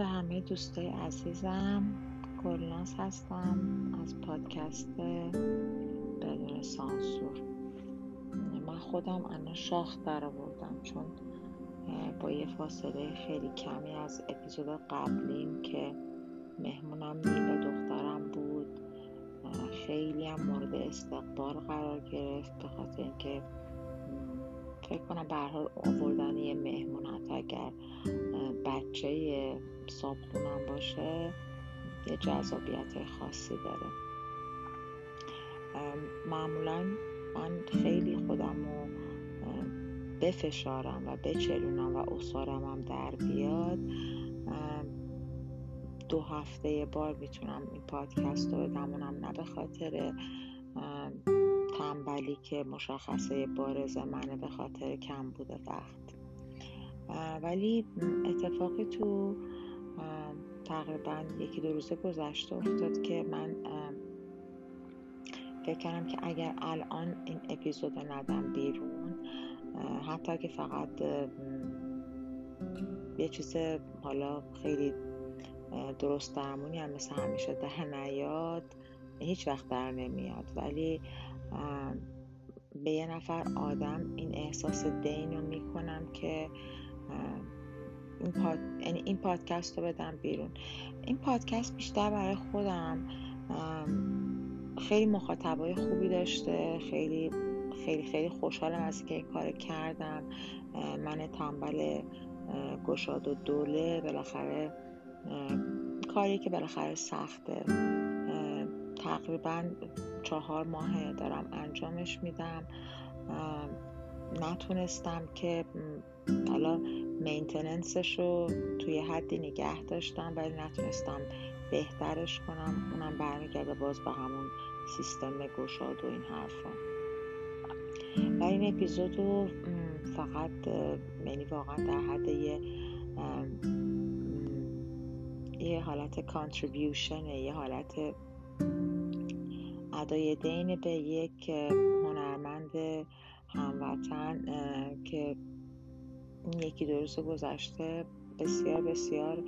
به همه دوستای عزیزم گلناز هستم از پادکست بدون سانسور. من خودم انا شاخ در آوردم چون با یه فاصله خیلی کمی از اپیزود قبلیم که مهمونم نیل دخترم بود. خیلی هم مورد استقبال قرار گرفت به خاطر اینکه فکر کنم به حال آوردن یه مهمون اگر بچه صابخونم باشه یه جذابیت خاصی داره. معمولا من خیلی خودم رو بفشارم و بچلونم و اصارم هم در بیاد. دو هفته بار می‌تونم این پادکست رو بدم اونم نه به خاطر تنبلی که مشخصه بارز منه به خاطر کم بوده وقت. ولی اتفاقی تو تقریبا یکی دو روزه گذشته افتاد که من فکر کردم که اگر الان این اپیزود ندم بیرون حتی که فقط یه چیز حالا خیلی درست درمونی هم مثل همیشه در نیاد هیچ وقت در نمیاد. ولی به یه نفر آدم این احساس دین رو می‌کنم که این, پاد... یعنی این پادکست رو بدم بیرون. این پادکست بیشتر برای خودم خیلی مخاطبای خوبی داشته خیلی خیلی خیلی خوشحالم از که این کار کردم. من تنبل گشاد و دوله بالاخره کاری که بالاخره سخته. تقریبا چهار ماه دارم انجامش میدم. نتونستم که حالا مینتننسش رو توی حدی نگه داشتم ولی نتونستم بهترش کنم. اونم برمیگرده باز به همون سیستم گشاد و این حرفا. و این اپیزود رو فقط یعنی واقعا در حد یه یه حالت کانتریبیوشن یه حالت ادای دین به یک هنرمند هموطن که یکی دو روز گذشته بسیار بسیار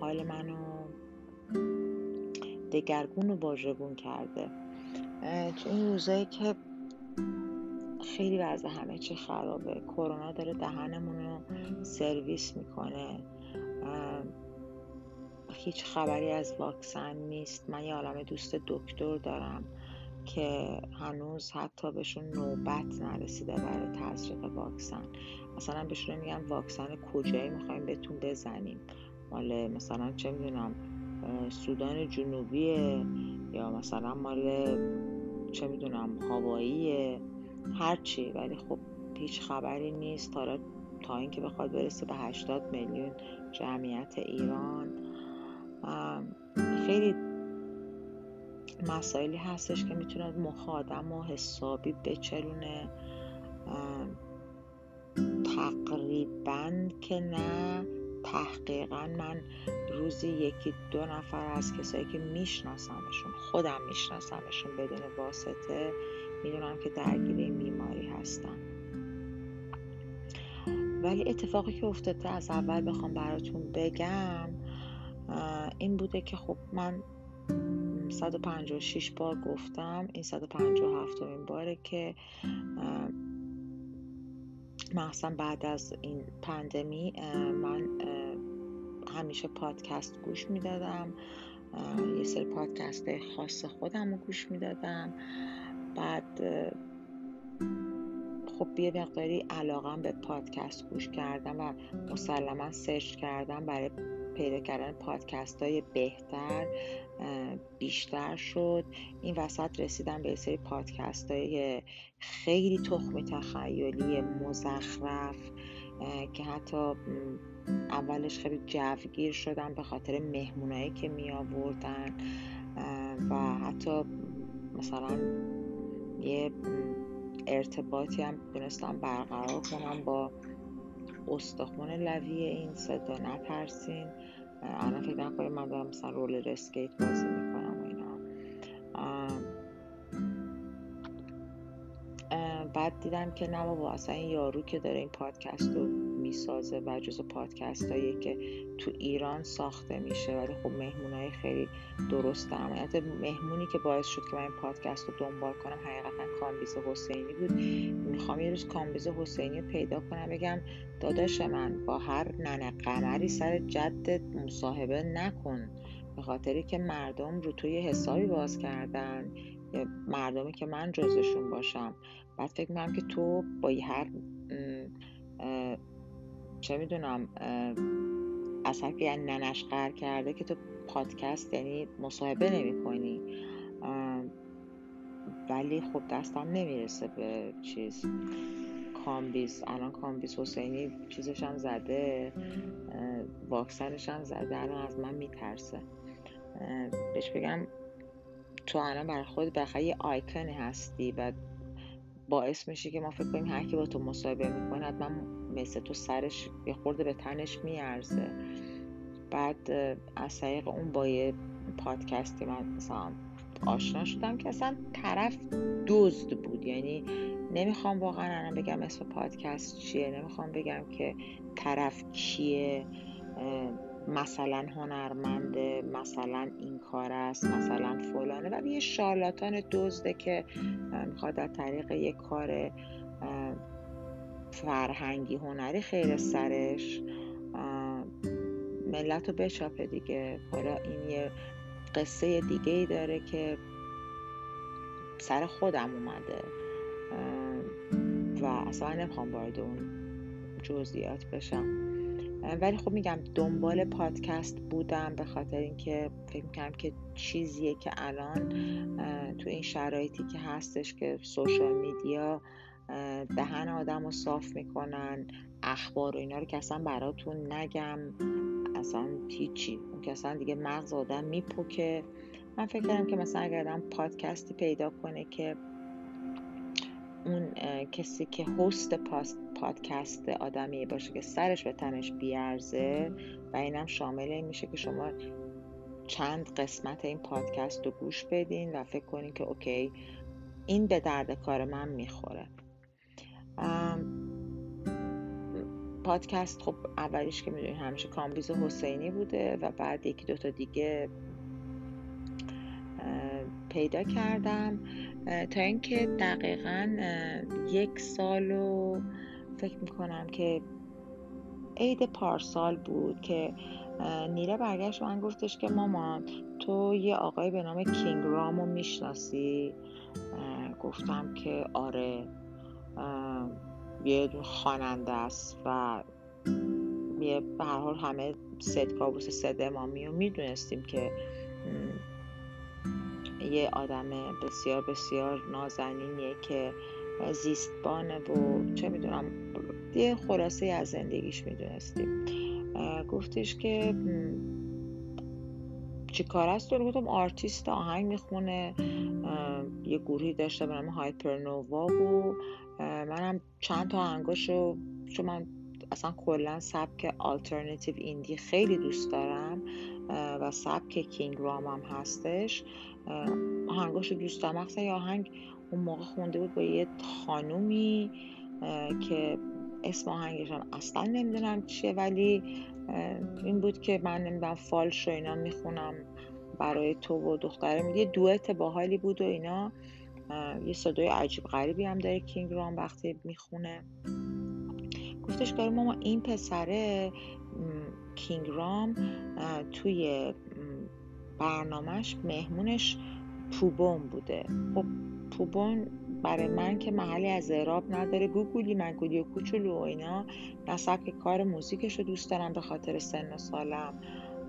حال منو دگرگون و واژگون کرده. تو این روزایی که خیلی وضع همه چی خرابه. کرونا داره دهنمون رو سرویس می‌کنه. هیچ خبری از واکسن نیست. من یه عالم دوست دکتر دارم. که هنوز حتی بهشون نوبت نرسیده برای تزریق واکسن. مثلا بهشون میگن واکسن کجایی می‌خوایم بهتون بزنیم؟ مال مثلا چه می‌دونم سودان جنوبی یا مثلا مال چه می‌دونم هوایی هرچی ولی خب هیچ خبری نیست. تا تا اینکه بخواد برسه به 80 میلیون جمعیت ایران. خیلی مسائلی هستش که می‌تونه مخ آدم و حسابی بچلونه تقریبا که نه تحقیقا من روزی یکی دو نفر از کسایی که میشناسمشون خودم میشناسمشون بدون واسطه می‌دونم که درگیر بیماری هستن. ولی اتفاقی که افتاده از اول بخوام براتون بگم این بوده که خب من 156 بار گفتم. این 157 این باره که مخصوصا بعد از این پندمی من همیشه پادکست گوش می‌دادم. یه سری پادکست خاص خودم رو گوش می‌دادم. بعد خب یه مقداری علاقم به پادکست گوش کردم و مسلما سرچ کردم برای پیدا کردن پادکست های بهتر بیشتر شد. این وسط رسیدم به سری پادکست های خیلی تخمی تخیلی مزخرف که حتی اولش خیلی جوگیر شدم به خاطر مهمونایی که می آوردن و حتی مثلا یه ارتباطی هم تونستم برقرار کنم با استخون لوی این صدا نترسین. الان فکر نکنید من دارم مثلا رول رسکیت بازی می‌کنم و اینا. بعد دیدم که نه بابا اصلا این یارو که داره این پادکست رو می‌سازه و جز پادکست هایی که تو ایران ساخته میشه. ولی خب مهمون های خیلی درست درمونیت مهمونی که باعث شد که من این پادکست رو دنبال کنم حقیقتا کامبیز حسینی بود. می‌خوام یه روز کامبیز حسینی رو پیدا کنم بگم داداش من با هر ننه قمری سر جدت مصاحبه نکن. به خاطری که مردم رو توی حسابی باز کردن. مردمی که من جزشون باشم. بعد فکر می‌کنم که تو با هر چه می‌دونم اصلا که یعنی ننش قر کرده که تو پادکست یعنی مصاحبه نمی کنی ولی خب دستم نمی‌رسه به چیز. کامبیز الان کامبیز حسینی چیزش هم زده واکسنش هم زده الان از من میترسه. بهش بگم تو الان برای خود بخیر یه آیکنی هستی و باعث میشه که ما فکر کنیم هر کی با تو مصاحبه می‌کنه حتما مثل تو سرش یه خورده به تنش میارزه. بعد از طریق اون با یه پادکستی من مثلا آشنا شدم که اصلا طرف دزد بود. یعنی نمی‌خوام واقعا الان بگم اسم پادکست چیه نمی‌خوام بگم که طرف کیه مثلا هنرمنده مثلا این کار است مثلا فلانه. ولی یه شارلاتان دزده که می‌خواد در طریق یه کار فرهنگی هنری خیر سرش. ملت رو بچاپه دیگه. حالا این یه قصه دیگه ای داره که سر خودم اومده. و اصلا نمی‌خوام وارد اون جزئیات بشم. ولی خب میگم دنبال پادکست بودم به خاطر اینکه فکر می‌کنم که چیزیه که الان تو این شرایطی که هستش که سوشال میدیا دهن آدم رو صاف می‌کنن اخبار و اینا رو که اصلا براتون نگم اصلا هیچی. اون که اصلا دیگه مغز آدم میپکه من فکر کردم که مثلا اگر آدم پادکستی پیدا کنه که اون کسی که هست پادکست آدمی باشه که سرش به تنش بیارزه و اینم شامل این میشه که شما چند قسمت این پادکست رو گوش بدین و فکر کنین که okay این به درد کار من می‌خوره. پادکست خب اولیش که می‌دونین همیشه کامبیز حسینی بوده و بعد یکی دوتا دیگه پیدا کردم. تا اینکه دقیقا یک سال و فکر می‌کنم که عید پارسال بود که نیره برگشت من گفتش که مامان تو یه آقای به نام کینگ رامو می‌شناسی؟ گفتم که آره. یه خواننده است و یه به حال همه ست کابوس صد امامی رو می‌دونستیم که یه آدم بسیار بسیار نازنینیه که زیستبانه و چه می‌دونم یه خلاصه از زندگیش می‌دونستیم. گفتش که چی کار است؟ رو گفتم آرتیست آهنگ می‌خونه. یه گروهی داشته به نام Hypernova و منم چند تا آهنگاشو چون من اصلا کلا سبک alternative indie خیلی دوست دارم و سبک King Raam هم هستش. آهنگاشو دوست دارم. مخصوصا یه آهنگ اون موقع خونده بود با یه خانومی که اسم آهنگش هم اصلا نمی‌دونم چیه ولی این بود که من نمی‌دونم فالش و اینا می‌خونم برای تو و دختره. یه دوئت باحالی بود و اینا. یه صدای عجیب غریبی هم داره کینگ رام وقتی می‌خونه. گفتش که ماما این پسره کینگ رام توی برنامهش مهمونش پوبون بوده. خب پوبون برای من که محلی از اعراب نداره. گوگولی مگولی و کوچولو و اینا نه سبک کار موزیکش رو دوست دارم به خاطر سن و سالم.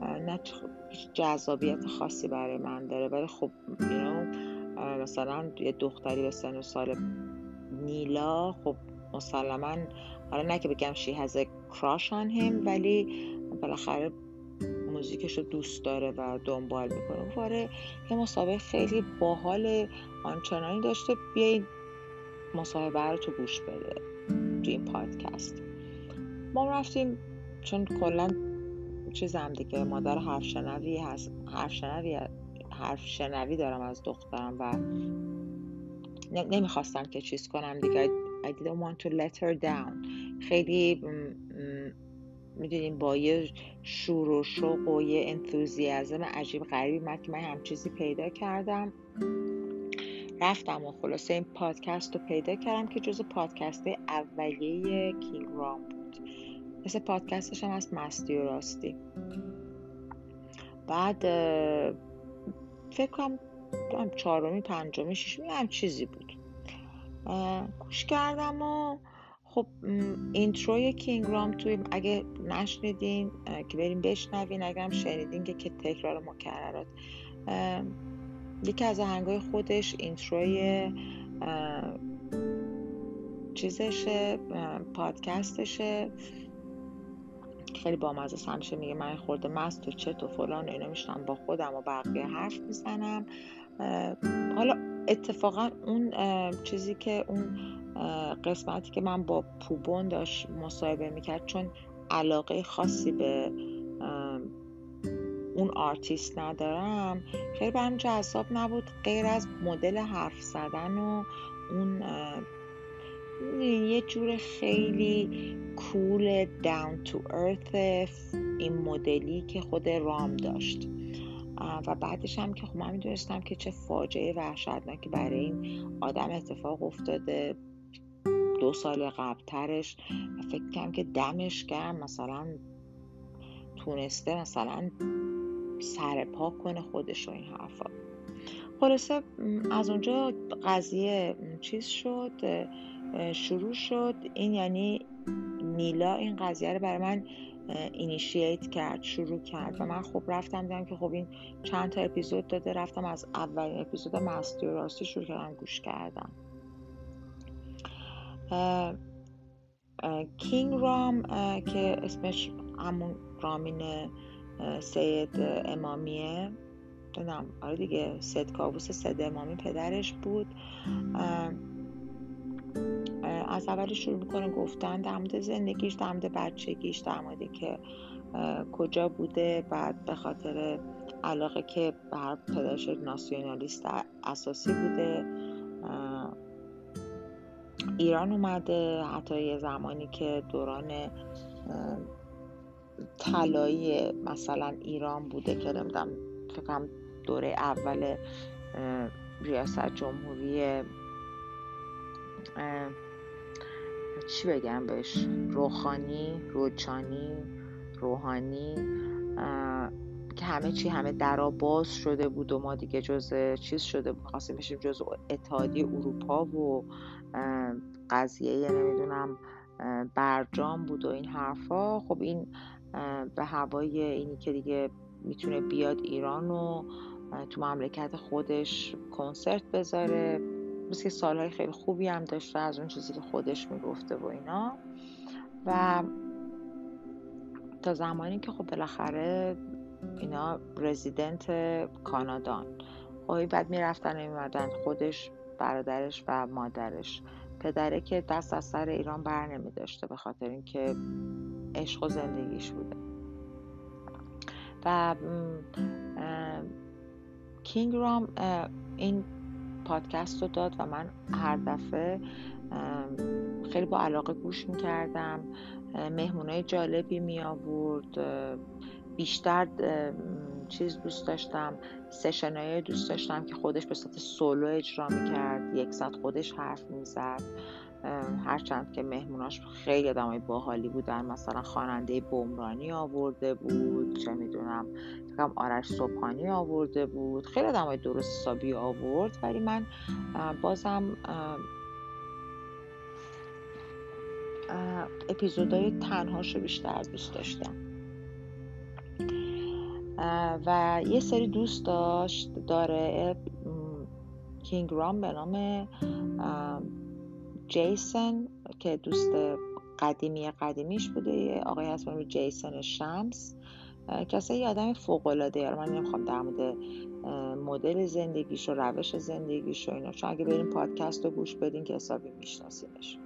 نه جذابیت خاصی برای من داره. ولی خب مثلا یه دختری به سن و سال نیلا خب مسلما حالا نه که بگم شی هز کراش آن هم ولی بالاخره موزیکش رو دوست داره و دنبال می‌کنه. واره یه مسابقه خیلی باحال آنچنانی داشته بیاین مصاحبه رو تو گوش بده تو این پادکست. ما رفتیم چون کلا چیزم دیگه مادر حرف شنوی هست حرف شنوی حرف شنوی دارم از دخترم و نمی‌خواستم که چیز کنم دیگه. I didn't want to let her down. خیلی می‌دونیم با یه شور و شوق و یه انتوزیازم عجیب غریبی من که من هم چیزی پیدا کردم. رفتم و خلاصه این پادکست رو پیدا کردم که جز پادکست اولیه کینگ رام بود. مثل پادکستش هم از مستی و راستی. بعد فکر کنم چهارمی پنجمی ششمی هم چیزی بود. گوش کردم و خب اینتروی کینگ رام توی اگه نشنیدین که بریم بشنوین اگه هم شنیدین که تکرار مکررات. یکی از آهنگای خودش اینتروی چیزشه پادکستشه. خیلی بامزه همیشه میگه من خورده مست و چت و فلان و اینا میشنم با خودم و بقیه حرف می‌زنم. حالا اتفاقا اون چیزی که اون قسمتی که من با پوبون داشت مصاحبه می‌کرد چون علاقه خاصی به اون آرتیست ندارم خیلی برام جذاب نبود غیر از مدل حرف زدن و اون یه جور خیلی cool down to earth این مدلی که خود رام داشت. و بعدش هم که خب من می‌دونستم که چه فاجعه وحشتناکی برای این آدم اتفاق افتاده دو سال قبلترش. و فکر کنم که دمش گرم مثلا تونسته مثلا سر پا کنه خودش و این حرفا. خلاصه از اونجا قضیه چیز شد. شروع شد. این یعنی نیلا این قضیه رو برای من اینیشییت کرد شروع کرد و من خب رفتم دیدم که خب این چند تا اپیزود داده. رفتم از اولین اپیزود مستی و راستی شروع کردم گوش کردم. کینگ رام که اسمش همون رامین سید امامیه. نمی‌دونم آره دیگه سید کابوس سید امامی پدرش بود. از اول شروع می‌کنه گفتن در مورد زندگیش در مورد بچگیش در مورد که کجا بوده بعد به خاطر علاقه که بر پدرش ناسیونالیست اساسی بوده. ایران اومده حتی یه زمانی که دوران طلایی مثلا ایران بوده که نمی‌دونم فکرم دوره اول ریاست جمهوری چی بگم بهش؟ روحانی روچانی روحانی که همه چی همه درا باز شده بود و ما دیگه جز چیز شده بود. خواستیم بشیم جز اتحادیه اروپا و قضیه نمی‌دونم برجام بود و این حرفا. خب این به هوای اینی که دیگه می‌تونه بیاد ایران و تو مملکت خودش کنسرت بذاره. مثل که سالهای خیلی خوبی هم داشته از اون چیزی که خودش می‌گفته و اینا. و تا زمانی که خب بالاخره اینا رزیدنت کانادان. خب بعد می‌رفتن میمدن خودش برادرش و مادرش. پدره که دست از سر ایران بر نمی داشته به خاطر اینکه عشق و زندگیش بوده. و کینگ رام این پادکست رو داد و من هر دفعه خیلی با علاقه گوش می‌کردم. مهمونای جالبی می آورد بیشتر چیز دوست داشتم. سشنای دوست داشتم که خودش به صورت سولو اجرا می‌کرد. یک ساعت خودش حرف می‌زد. هرچند که مهموناش خیلی آدمای باحالی بودن. مثلا خواننده بمرانی آورده بود. چه می‌دونم. فکرم آرش صبحانی آورده بود. خیلی آدمای درست حسابی آورد ولی من بازم اپیزودهای تنهاش رو بیشتر دوست داشتم. و یه سری دوست داشت داره کینگ رام به نام جیسن که دوست قدیمی قدیمیش بوده آقای هست جیسن شمس. یه آدم فوق العاده من نمی‌خوام در مورد مدل زندگیش و روش زندگیش و اینا. چون اگه بریم پادکست رو گوش بدین که حسابی میشناسینش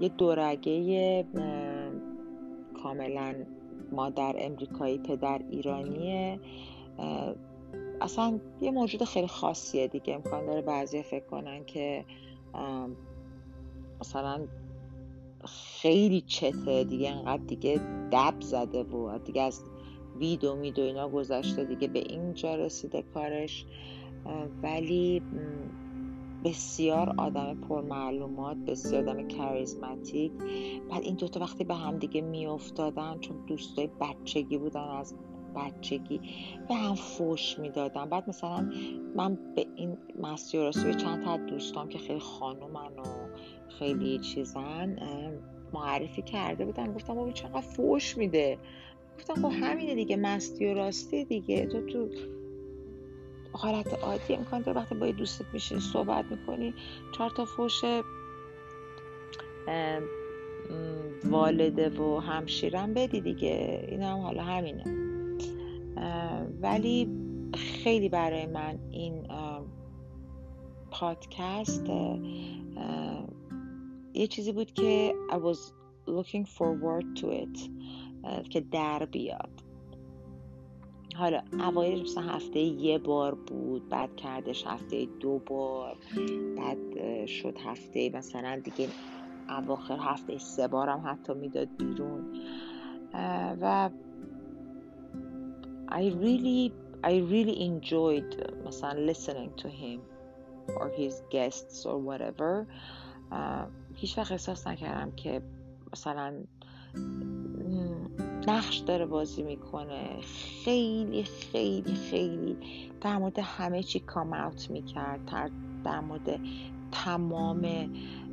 یه دورگه کاملا مادر امریکایی پدر ایرانیه. اصلا یه موجود خیلی خاصیه دیگه. امکان داره بعضی فکر کنن که مثلا خیلی چته دیگه انقدر دیگه دب زده و دیگه از ویدو میدو اینا گذشته دیگه به اینجا رسیده کارش. ولی بسیار آدم پرمعلومات بسیار آدم کاریزماتیک. بعد این دوتا وقتی به هم دیگه میافتادن چون دوستای بچگی بودن از بچگی به هم فوش می‌دادن. بعد مثلا من به این مستی و چند تا دوستام که خیلی خانومن و خیلی چیزن معرفی کرده بودم گفتم بابی چقدر فوش میده. گفتم خب همینه دیگه مستی و راستی دیگه. تو تو حالت عادی امکان داره وقتی با دوستت میشین صحبت می‌کنی چهار تا فوش والده و همشیرم بدی دیگه. این هم حالا همینه. ولی خیلی برای من این پادکست یه چیزی بود که I was looking forward to it که در بیاد. حالا اوایل مثلا هفته یه بار بود بعد کردش هفته دو بار بعد شد هفته مثلا دیگه اواخر هفته سه بارم حتی می‌داد بیرون. و I really I really enjoyed مثلا listening to him or his guests or whatever. هیچ وقت احساس نکردم که مثلا نقش داره بازی می‌کنه. خیلی خیلی خیلی در مورد همه چی کام اوت می‌کرد. در مورد تمام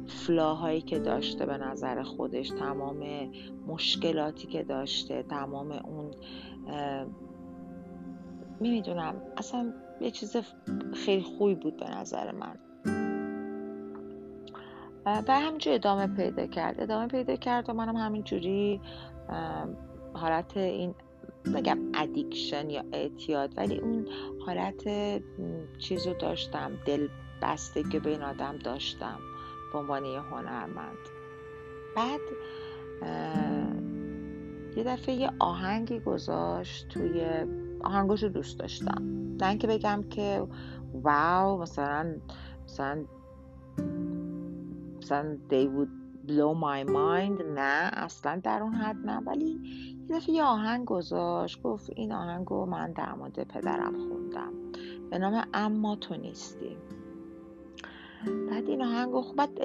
فلاهایی که داشته به نظر خودش تمام مشکلاتی که داشته تمام اون می‌دونم اصلا یه چیز خیلی خوبی بود به نظر من. و همینجور ادامه پیدا کرد. ادامه پیدا کرد و منم همینجوری حالت این بگم ادیکشن یا اعتیاد ولی اون حالت چیز رو داشتم دل بستگی به این آدم داشتم به عنوان یه هنرمند. بعد یه دفعه یه آهنگی گذاشت توی آهنگش رو دوست داشتم. نه اینکه بگم که واو مثلا مثلا مثلا they would blow my mind. نه اصلا در اون حد نه. ولی یه دفعه یه آهنگ گذاشت گفت این آهنگ رو من در مورد پدرم خوندم. به نام اما تو نیستی. بعد این آهنگ رو بعد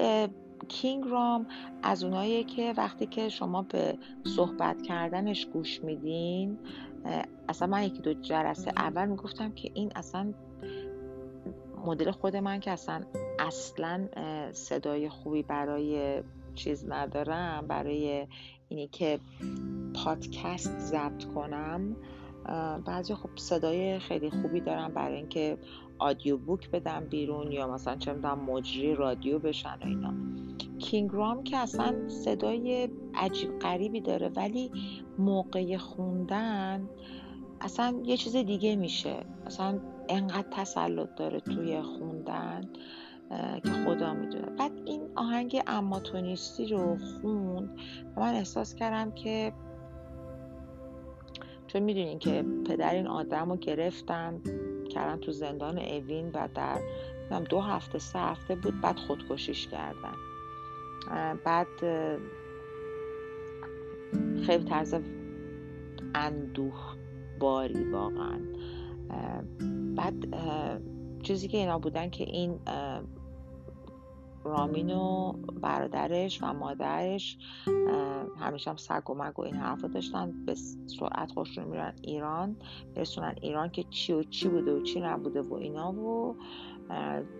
کینگ رام از اوناییه که وقتی که شما به صحبت کردنش گوش میدین اصلا من یکی دو جلسه اول می‌گفتم که این اصلا مدل خود من که اصلا اصلا صدای خوبی برای چیز ندارم برای اینی که پادکست ضبط کنم بعضی خب صدای خیلی خوبی دارم برای اینکه آدیو بوک بدم بیرون یا مثلا چه می‌دونم مجری رادیو بشن و اینا. کینگرام که اصلا صدای عجیب غریبی داره ولی موقع خوندن اصلا یه چیز دیگه میشه. اصلا انقدر تسلط داره توی خوندن که خدا می‌دونه. بعد این آهنگ اما تو نیستی رو خوند و من احساس کردم که چون می‌دونین که پدر این آدم رو گرفتن کردن تو زندان اوین و در دو هفته سه هفته بود بعد خودکشیش کردن بعد خیلی طرز اندوه باری واقعا بعد چیزی که اینا بودن که این رامین و برادرش و مادرش همیشه هم سگ و مگ و این حرفا داشتن به سرعت خوشون میرن ایران برسونن ایران که چی و چی بوده و چی نبوده و اینا و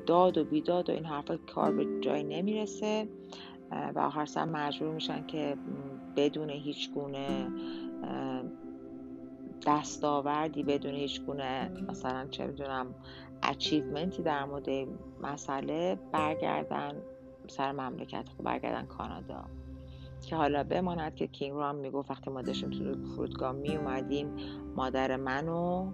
داد و بیداد و این حرفا کار به جای نمی‌رسه و آخر سر مجبور میشن که بدون هیچ گونه دستاوردی بدون هیچ گونه مثلا چه می‌دونم اچیومنتی در مورد مسئله برگردن سر مملکت خب برگردن کانادا. که حالا بماند که کینگ رام می‌گفت وقتی ما داشتیم تو فرودگاه می اومدیم مادر منو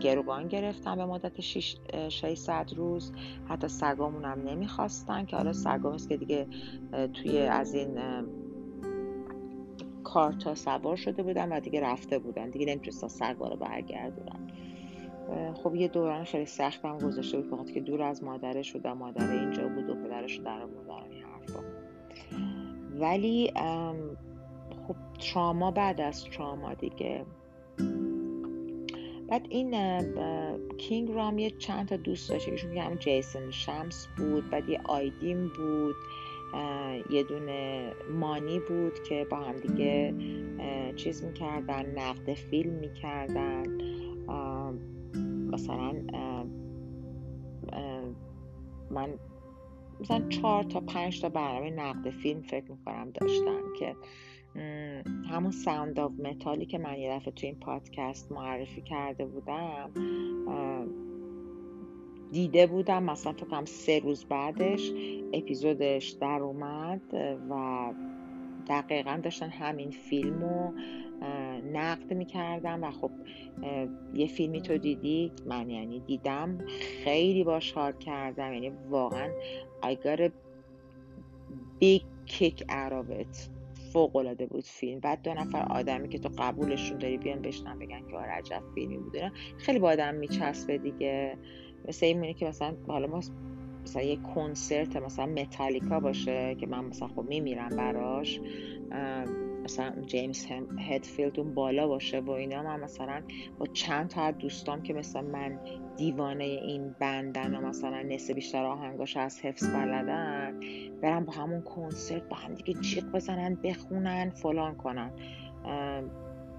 گروگان گرفتن به مدت 600 روز. حتی سگامون هم نمی‌خواستن که حالا سگام که دیگه توی از این کارتا سوار شده بودن و دیگه رفته بودن. دیگه نمی‌تونستن سگا رو برگردونن. خب یه دوران خیلی سخت هم گذاشته بود که دور از مادرش و مادر اینجا بود و پدرش در آوردن این حرفا. ولی خب تراما بعد از تراما دیگه. بعد این کینگ رام یه چند تا دوست داشته ایشون هم جیسن شمس بود. بعد یه آیدیم بود. یه دونه مانی بود که با هم دیگه چیز می‌کردن نقد فیلم می‌کردن. مثلا من مثلا چهار تا پنج تا برنامه نقد فیلم فکر می‌کنم داشتن که همون Sound of Metal ی که من یه دفعه تو این پادکست معرفی کرده بودم دیده بودم مثلا فکر کنم سه روز بعدش اپیزودش در اومد و دقیقا داشتن همین فیلم رو نقد می‌کردم و خب یه فیلمی تو دیدی؟ من یعنی دیدم. خیلی باش حال کردم. یعنی واقعا I got a big kick out of it. بود فیلم. بعد دو نفر آدمی که تو قبولشون داری بیان بشنن بگن که آره عجب فیلمی بوده خیلی با آدم میچسبه دیگه. مثل این که مثلا حالا ما مثلا یه کنسرت مثلا متالیکا باشه که من مثلا خب میمیرم براش مثلا جیمز هدفیلد اون بالا باشه و اینا من مثلا با چند تا دوستام که مثلا من دیوانه این بندن و مثلا نصف بیشتر آهنگاش از حفظ بلدن برم با همون کنسرت با هم دیگه جیغ بزنن بخونن فلان کنن.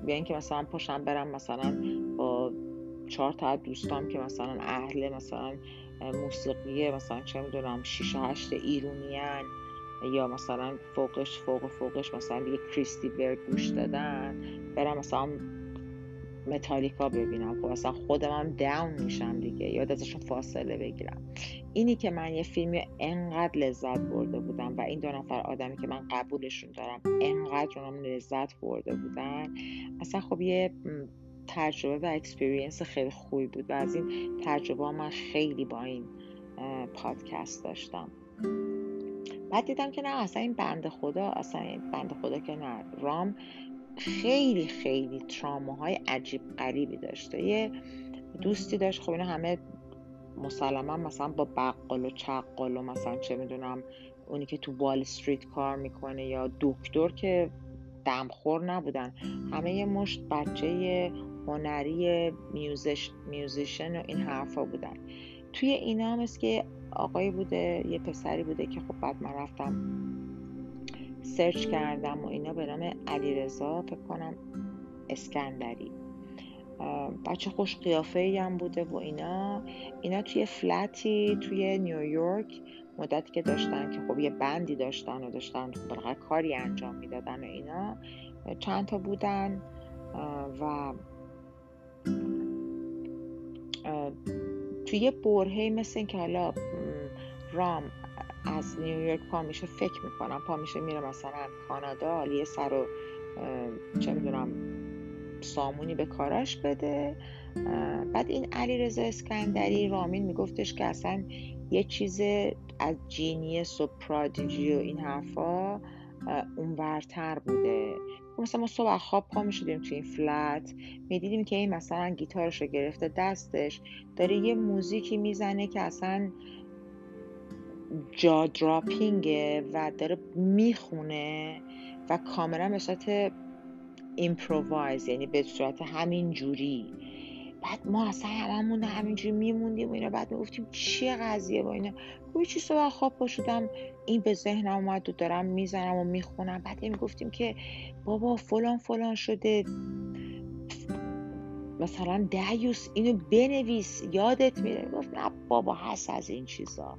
یا اینکه مثلا پاشم برم مثلا با چهار تا دوستام که مثلا اهل مثلا موسیقی مثلا چه می‌دونم 6 هشت ایرونیان یا مثلا فوقش فوق فوقش مثلا دیگه کریستی برگ گوش دادن برم مثلا متالیکا ببینم. خب مثلا خودم داون میشم دیگه یاد ازشون فاصله بگیرم. اینی که من یه فیلمی انقدر لذت برده بودم و این دو نفر آدمی که من قبولشون دارم انقدر اونم لذت برده بودن. اصلا خب یه تجربه و اکسپریانس خیلی خوبی بود و از این تجربه من خیلی با این پادکست داشتم. بعد دیدم که نه اصلا این بند خدا اصلا این بند خدا که نه رام خیلی خیلی تراماهای عجیب غریبی داشته. یه دوستی داشت خب اینا همه مسلما مثلا با بقال و چقال و مثلا چه می‌دونم اونی که تو Wall Street کار می‌کنه یا دکتر که دمخور نبودن. همه یه مشت بچه هنری musician، musician و این حرفا بودن. توی اینا هم که آقایی بوده یه پسری بوده که خب بعد من رفتم سرچ کردم و اینا به نام علیرضا فکر کنم اسکندری. بچه خوش قیافه هم بوده و اینا. اینا توی فلتی توی نیویورک مدتی که داشتن که خب یه بندی داشتن و داشتن کاری انجام می‌دادن و اینا. چند تا بودن و توی یه برهه مثل این که حالا رام از نیویورک پا میشه فکر می‌کنم پا میشه میره مثلا کانادا یه سر و چه می‌دونم سامونی به کاراش بده. بعد این علی رضا اسکندری رامین میگفتش که اصلا یه چیز از جینیس و پرادیجی و این حرفا اونورتر بوده. مثلا ما صبح خواب پا می‌شدیم توی این فلت می‌دیدیم که این مثلا گیتارش رو گرفته دستش داره یه موزیکی می‌زنه که اصلا جا دراپینگه و داره می‌خونه و کاملا به صورت improvise یعنی به صورت همین جوری. بعد ما اصلا هممون همینجوری میموندیم و اینا بعد می‌گفتیم چیه قضیه با اینا؟ کوی چی صبح خواب پاشدم این به ذهنم اومد و دارم می‌زنم و می‌خونم. بعد می‌گفتیم که بابا فلان فلان شده. مثلا دیوس اینو بنویس یادت میره. گفت نه بابا هست از این چیزا.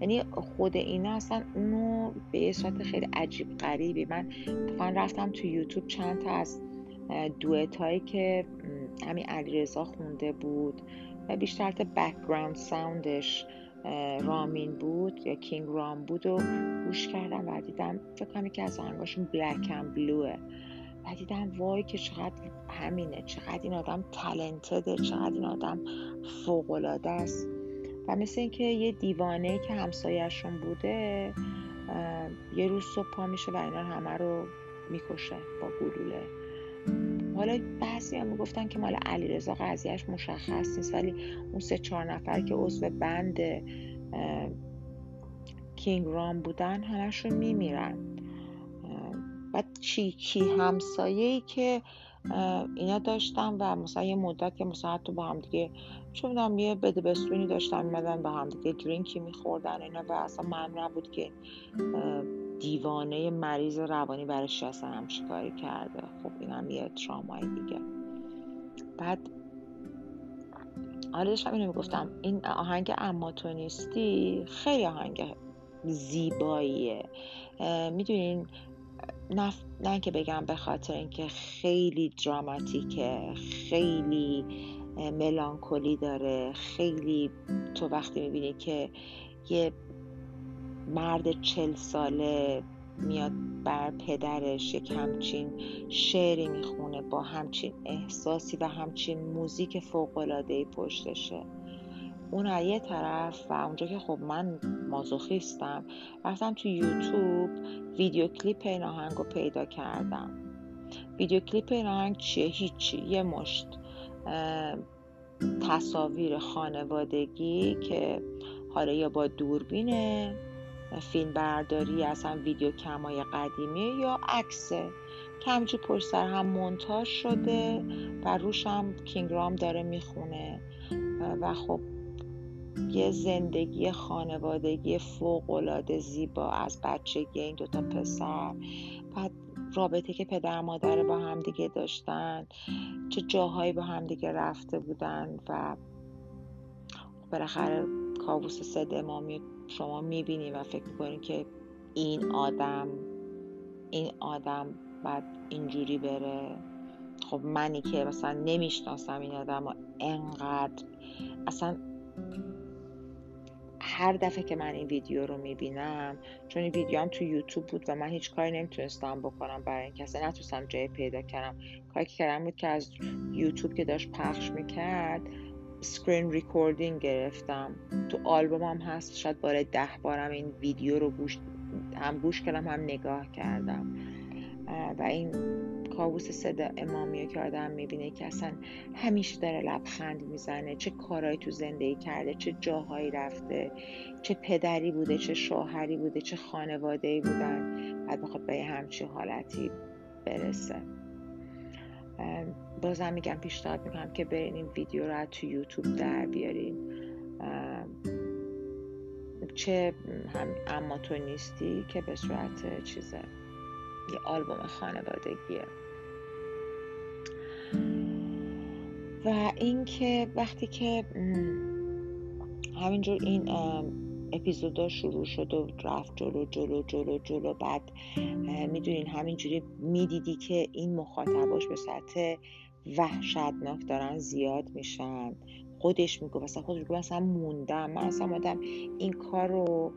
یعنی خود اینا اصلا اونو به یه صورت خیلی عجیب غریبی. من رفتم تو یوتیوب چند تا از duet هایی که همین علیرضا خونده بود و بیشتر تا background sound ش رامین بود یا King Raam بود و گوش کردم و دیدم فکر کنم که از آهنگاشون Black and Blue ه و دیدم وای که چقدر همینه چقدر این آدم talented ه چقدر این آدم فوقلاده است. و مثل اینکه یه دیوانه که همسایهشون بوده یه روز صبح پا میشه و اینا همه رو می‌کشه با گلوله. حالا بعضی هم می‌گفتن که مال علیرضا قضیهش مشخص نیست ولی اون سه چهار نفر که عضو بند کینگ رام بودن همشون میمیرن. بعد چیکی همسایه که اینا داشتم و مثلا یه مدت که مثلا تو با هم دیگه چون یه بده بستونی داشتم میمدن با هم دیگه درینکی میخوردن اینا و اصلا من نبود که دیوانه مریض روانی اصلا هم چیکاری کرده؟ خب این هم یه ترامای دیگه. بعد آره داشتم اینو می‌گفتم این آهنگ اما تو نیستی خیلی آهنگ زیباییه. می‌دونین نه, نه که بگم به خاطر اینکه خیلی دراماتیکه خیلی ملانکولی داره خیلی تو وقتی می‌بینی که یه مرد چل ساله میاد بر پدرش یک همچین شعری می‌خونه با همچین احساسی و همچین موزیک فوقلادهی پشتشه. اون از یه طرف و اونجا که خب من مازوخیستم رفتم تو یوتیوب ویدیو کلیپ این آهنگ رو پیدا کردم. ویدیو کلیپ این آهنگ چیه؟ هیچی. یه مشت تصاویر خانوادگی که حالا یا با دوربینه فیلم برداری اصلا ویدیو کمای قدیمی یا عکسه همینجور پشت سر هم منتاج شده و روش هم کینگرام داره می‌خونه. و خب یه زندگی خانوادگی فوق زیبا از بچگی این دوتا پسر بعد رابطه که پدر مادر با هم دیگه داشتن چه جاهایی با هم دیگه رفته بودن و بالاخره کابوس سد امامی شما می‌بینی و فکر می‌کنی که این آدم این آدم بعد اینجوری بره. خب منی که مثلا نمی‌شناسم این آدم و انقدر اصلا هر دفعه که من این ویدیو رو می‌بینم چون این ویدیو هم تو یوتیوب بود و من هیچ کاری نمی‌تونستم بکنم برای این کسی نتونستم جای پیدا کردم. کاری که کردم بود که از یوتیوب که داشت پخش می‌کرد screen recording گرفتم. تو آلبوم هم هست شاید بار ده بارم این ویدیو رو گوش هم گوش کردم هم نگاه کردم. و این کابوس صدا امامی که آدم می‌بینه که اصلا همیشه داره لبخند می‌زنه. چه کارهایی تو زندگی کرده چه جاهایی رفته چه پدری بوده چه شوهری بوده چه خانواده بودن. بعد بخواد به همچی حالتی برسه. بازم میگم پیشنهاد می‌کنم که برین این ویدیو رو تو یوتیوب در بیارین. چه هم اما تو نیستی که به صورت چیزه یه آلبوم خانوادگیه. و اینکه وقتی که همینجور این اپیزودا شروع شد و رفت جلو جلو جلو جلو. بعد می‌دونین همینجوری می‌دیدی که این مخاطباش به سطح وحشتناک دارن زیاد میشن. خودش میگو مثلا خودش میگو مثلا موندم من اصلا آدم این کار رو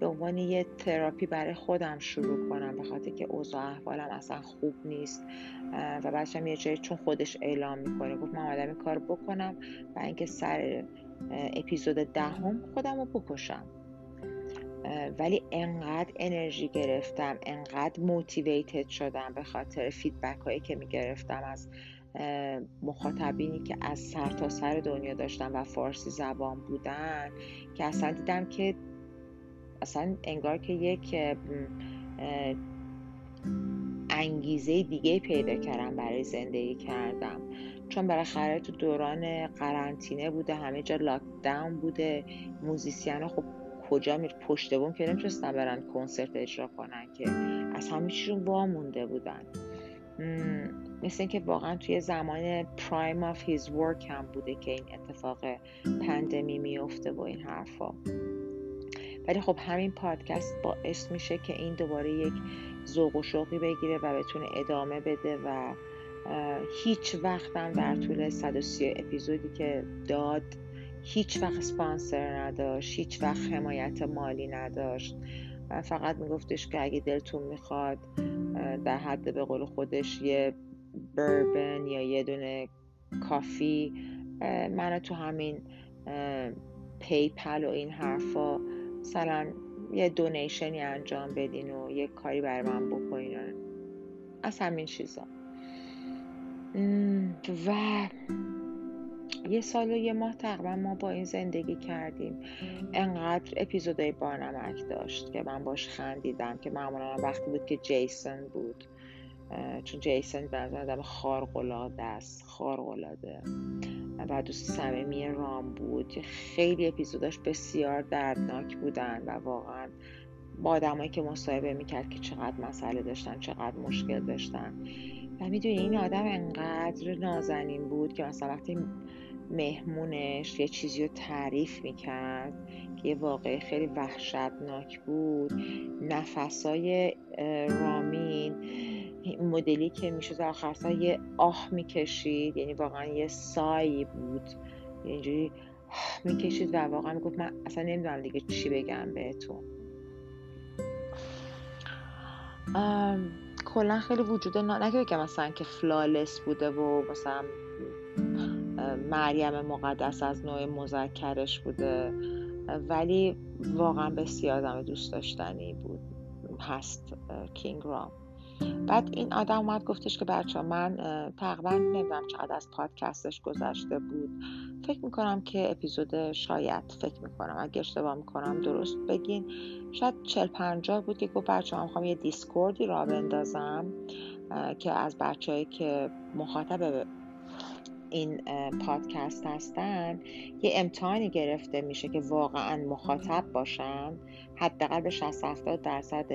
به عنوان یه تراپی برای خودم شروع کنم به خاطر که اوضاع احوالم اصلا خوب نیست. و بعدشم یه جایی چون خودش اعلام می‌کنه گفت من آدم این کار بکنم و اینکه سر اپیزود دهم ده خودم رو بکشم. ولی انقدر انرژی گرفتم انقدر موتیویتد شدم به خاطر فیدبک هایی که می‌گرفتم از مخاطبینی که از سر تا سر دنیا داشتن و فارسی زبان بودن که اصلا دیدم که اصلا انگار که یک انگیزه دیگه پیدا کردم برای زندگی کردم. چون بالاخره تو دوران قرنطینه بوده همه جا لاکداون بوده موزیسین خب کجا میر پشت بوم که نمی‌تونستن برن کنسرت اجرا کنن که از همه چیشون وامونده بودن. مثل اینکه واقعا توی زمان prime of his work هم بوده که این اتفاق pandemic میفته و این حرفا. ولی خب همین پادکست باعث میشه که این دوباره یک ذوق و شوقی بگیره و بتونه ادامه بده و هیچ وقتم در طول 130 اپیزودی که داد هیچ وقت سپانسر نداشت هیچ وقت حمایت مالی نداشت. و فقط میگفتش که اگه دلتون می‌خواد در حد به قول خودش یه بربن یا یه دونه coffee منو تو همین PayPal و این حرفا مثلا یه donation ی انجام بدین و یه کاری بر من بکنین از همین چیزا. و یه سال و یه ماه تقریبا ما با این زندگی کردیم. انقدر اپیزودهای بانمک داشت که من باش خندیدم که معمولا وقتی بود که جیسون بود چون جیسون به آدم خارق‌العاده است خارق‌العاده. و دوست صمیمی رام بود خیلی اپیزوداش بسیار دردناک بودن و واقعا با آدمایی که مصاحبه می‌کرد که چقدر مسئله داشتن چقدر مشکل داشتن. و می‌دونی این آدم انقدر نازنین بود که مثلا وقتی مهمونش یه چیزی رو تعریف می‌کرد که یه واقعی خیلی وحشتناک بود نفسای رامین مدلی که می‌شد آخر یه آه می‌کشید یعنی واقعا یه سایی بود. اینجوری می‌کشید و واقعا می‌گفت من اصلا نمی‌دونم دیگه چی بگم بهتون. کلا خیلی وجود نگه که مثلا که فلالس بوده و مثلا مریم مقدس از نوع مذکرش بوده ولی واقعا بسیار آدم دوست داشتنی بود. هست کینگ رام. بعد این آدم اومد گفتش که بچه من تقریبا نمی‌دونم چقدر از پادکستش گذشته بود. فکر می‌کنم که اپیزود شاید فکر می‌کنم. اگه اشتباه می‌کنم درست بگین. شاید چل پنجاه بود که گفت بچه هم می‌خوام یه دیسکوردی را بندازم که از بچههایی که مخاطب این پادکست هستن یه امتحانی گرفته میشه که واقعا مخاطب باشن. حداقل به 60 70 درصد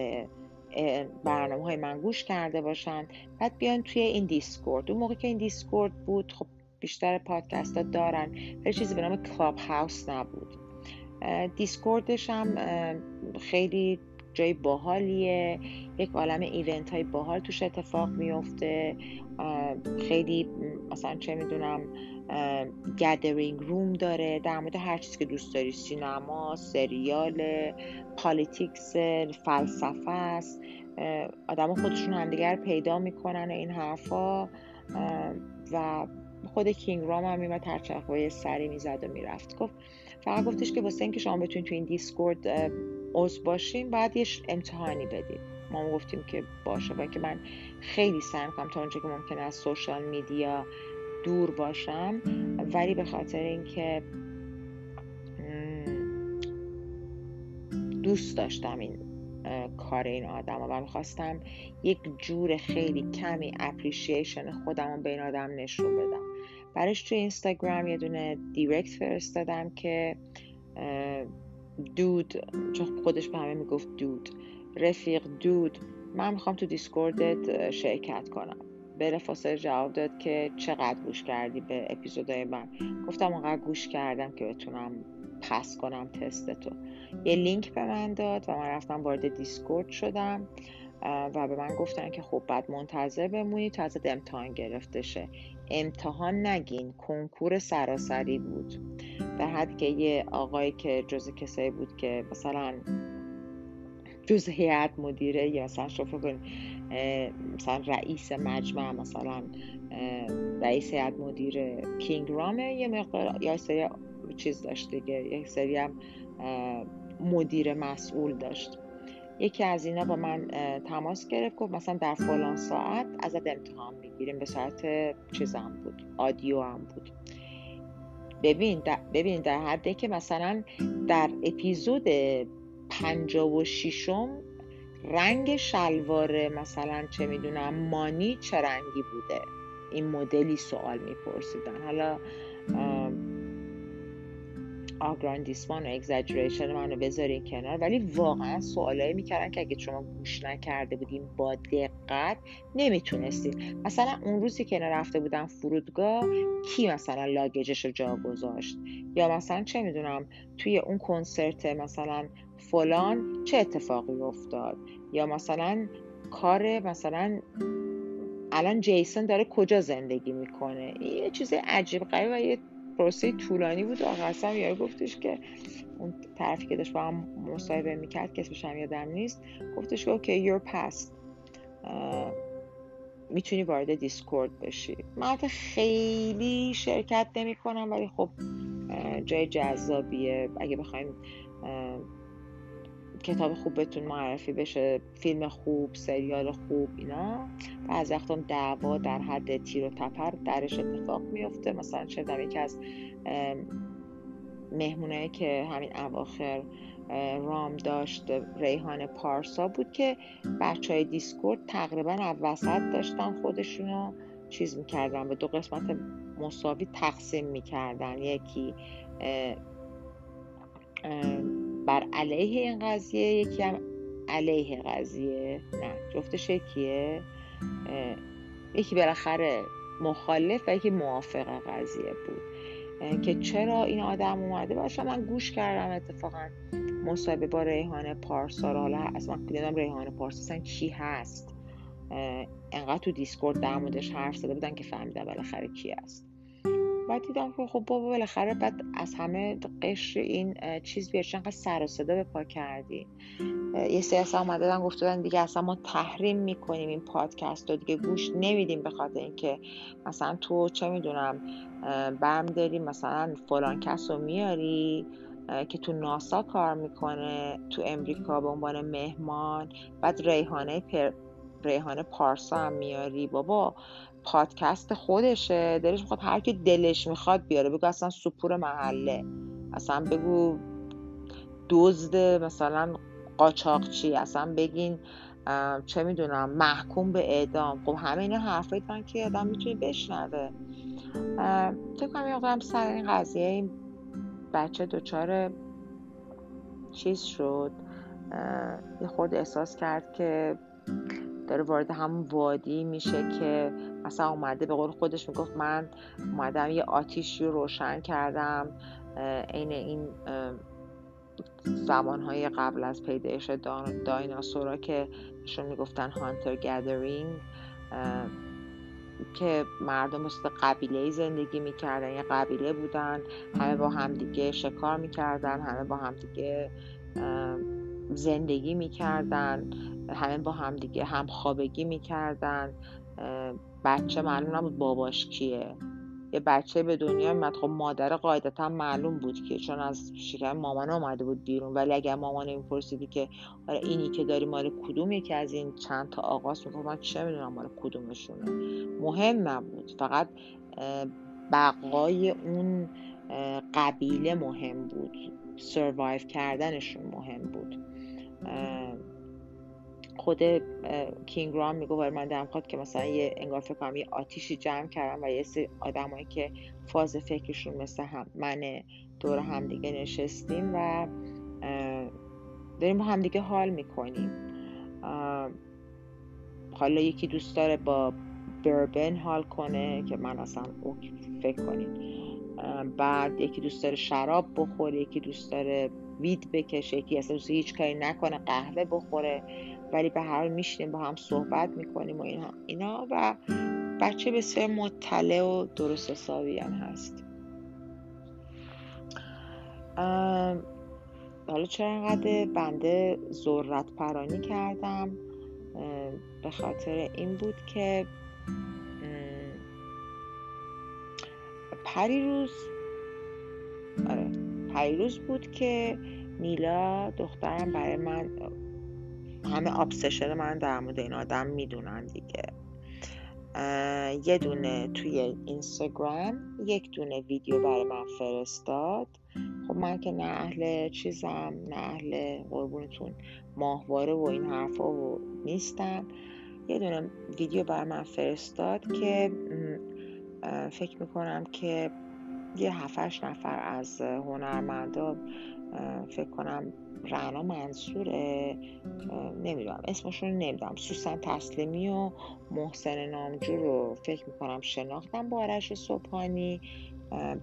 برنامه های من گوش کرده باشن. بعد بیان توی این دیسکورد. اون موقع که این دیسکورد بود خب بیشتر پادکست ها دارن. ولی چیزی به نام کلاب هاوس نبود دیسکوردش هم خیلی جای باحالیه. یک عالم event های باحال توش اتفاق میفته خیلی مثلا چه می‌دونم gathering room داره. در مورد هر چیزی که دوست داری سینما سریال politics فلسفه است. آدم خودشون همدیگر پیدا می‌کنن این حرفا. و خود King Raam هم میومد هر سری می‌زد و می‌رفت. گفت فقط گفتش که واسه اینکه شما بتونید تو این Discord عضو باشیم بعد یه امتحانی بدید. ما گفتیم که باشه و که من خیلی سعی می‌کنم تا اونجا که ممکنه از سوشال میدیا دور باشم ولی به خاطر اینکه دوست داشتم این کار این آدم و می‌خواستم یک جور خیلی کمی اپریشیشن خودم رو به این آدم نشون بدم. برش توی اینستاگرام یه دونه دیرکت فرستادم که dude چون خودش به همه می‌گفت dude رفیق dude من می‌خوام تو Discord ت شرکت کنم. بلافاصله جواب داد که چقدر گوش کردی به اپیزودهای من. گفتم اونقدر گوش کردم که بتونم pass کنم تستتو یه لینک به من داد و من رفتم وارد Discord شدم و به من گفتن که خب بعد منتظر بمونی تا ازت امتحان گرفته شه. امتحان نگین کنکور سراسری بود. در حدی که یه آقایی که جز کسایی بود که مثلا جز هیئت مدیره یا مثلا شوفه کن مثلا رئیس مجمع مثلا رئیس هیئت مدیر کینگ رامه یه مقدار یا سری چیز داشت دیگه یک سری هم مدیر مسئول داشت. یکی از اینا با من تماس گرفت گفت مثلا در فلان ساعت ازت امتحان می‌گیریم. به ساعت چیزم بود آدیو هم بود. ببین در, ببین در حده که مثلا در اپیزود پنجا و شیشم رنگ شلوار مثلا چه می‌دونم مانی چه رنگی بوده؟ این مدلی سوال میپرسیدن. حالا آگراندیسمان و اگزاجریشن منو بذارین کنار. ولی واقعا سوالایی می‌کردن که اگه شما گوش نکرده بودیم با دقت نمی‌تونستید مثلا اون روزی که رفته بودم فرودگاه کی مثلا لاگجش رو جا گذاشت؟ یا مثلا چه می‌دونم توی اون کنسرت مثلا فلان چه اتفاقی افتاد؟ یا مثلا کار مثلا الان جیسون داره کجا زندگی می‌کنه؟ یه چیز عجیب غریب و یه پروسه طولانی بود. آخر هم یارو گفتش که اون طرفی که داشت با هم مصاحبه می‌کرد که اسمش هم یادم نیست گفتش که اوکی you're past. می‌تونی وارد دیسکورد بشی. من خیلی شرکت نمی کنم ولی خب جای جذابیه. اگه بخوایم کتاب خوب بهتون معرفی بشه فیلم خوب سریال خوب اینا. بعضی وقتا دعوا در حد تیر و تپر درش اتفاق میفته مثلا چه یکی از مهمونه که همین اواخر رام داشت ریحان پارسا بود که بچه های دیسکورد تقریبا وسط داشتن خودشونو چیز می‌کردن به دو قسمت مساوی تقسیم می‌کردن. یکی بر علیه این قضیه یکی هم علیه قضیه. نه جفتش یکیه. یکی بالاخره مخالف و یکی موافق قضیه بود. که چرا این آدم اومده؟ باشه من گوش کردم اتفاقا. مصاحبه با ریحان پارسا رو حالا اصلا دیدم ریحان پارسا اصلا کی هست. انقدر تو دیسکورد در موردش حرف زده بودن که فهمیدم بالاخره کی هست. بعد دیدم که خب بابا بالاخره بعد از همه قشر این چیز بیاد انقدر سر و صدا به پا کردی یه سری اصلا اومدن گفتن دیگه اصلا ما تحریم می‌کنیم این پادکست رو دیگه گوش نمیدیم به خاطر اینکه مثلا تو چه می‌دونم برم داری مثلا فلان کس رو میاری که تو ناسا کار می‌کنه تو امریکا به عنوان مهمان بعد ریحانه پر... ریحانه پارسا هم میاری. بابا پادکست خودشه دلش می‌خواد هر کی دلش می‌خواد بیاره. بگو اصلا سپور محله. اصلا بگو دزد مثلا قاچاقچی اصلا بگین چه می‌دونم محکوم به اعدام. خب همه اینا حرفایی من که آدم می‌تونه بشنوه. فکر کنم یه سر این قضیه این بچه دچار چیز شد. یه خورد احساس کرد که داره وارد همون وادی میشه که مثلا اومده به قول خودش می‌گفت من اومدم یه آتیشی رو روشن کردم عین این زمانهای قبل از پیدایش دایناسورا که نشون می‌گفتن هانتر گدرینگ که مردم مثل قبیله زندگی می‌کردن یه قبیله بودن همه با همدیگه شکار می‌کردن همه با همدیگه زندگی می‌کردن همه با همدیگه هم خوابگی می‌کردن. بچه معلوم نبود باباش کیه. یه بچه به دنیا میاد خب مادر قاعدتا معلوم بود که چون از شکم مامان اومده بود بیرون. ولی اگر مامان این پرسیدی که آره اینی که داری مال کدوم یکی از این چند تا آقاست می‌گفت من چه می‌دونم مال کدومشونه. مهم نبود. فقط بقای اون قبیله مهم بود. سروایو کردنشون مهم بود. خود کینگ رام میگه من خواد که مثلا یه انگار فکر کنم یه آتیشی جمع کردم و یه سری آدمایی که فاز فکرشون مثل هم من دور همدیگه نشستیم و داریم با همدیگه حال می‌کنیم. حالا یکی دوست داره با بربن حال کنه که من اصلا فکر کنیم. بعد یکی دوست داره شراب بخوره یکی دوست داره وید بکشه یکی اصلا هیچ کاری نکنه قهوه بخوره ولی به هر میشنیم با هم صحبت می‌کنیم و اینا, اینا و بچه بسیار مطلع و درست حسابی هم هست. حالا چرا انقدر بنده ذرت پرانی کردم؟ به خاطر این بود که پریروز آره پریروز بود که نیلا دخترم برای من همه آبسشن من در مورد این آدم می‌دونن دیگه. یه دونه توی اینستاگرام یک دونه ویدیو برای من فرستاد. خب من که نه اهل چیزم نه اهل قربونتون ماهواره و این حرفا و نیستم. یه دونه ویدیو برای من فرستاد که فکر می‌کنم که یه هفتش نفر از هنرمندا فکر کنم رعنا منصوره نمی‌دونم اسمشون نمی‌دونم. سوسن تسلیمی و محسن نامجو رو فکر می‌کنم شناختم با آرش صبحانی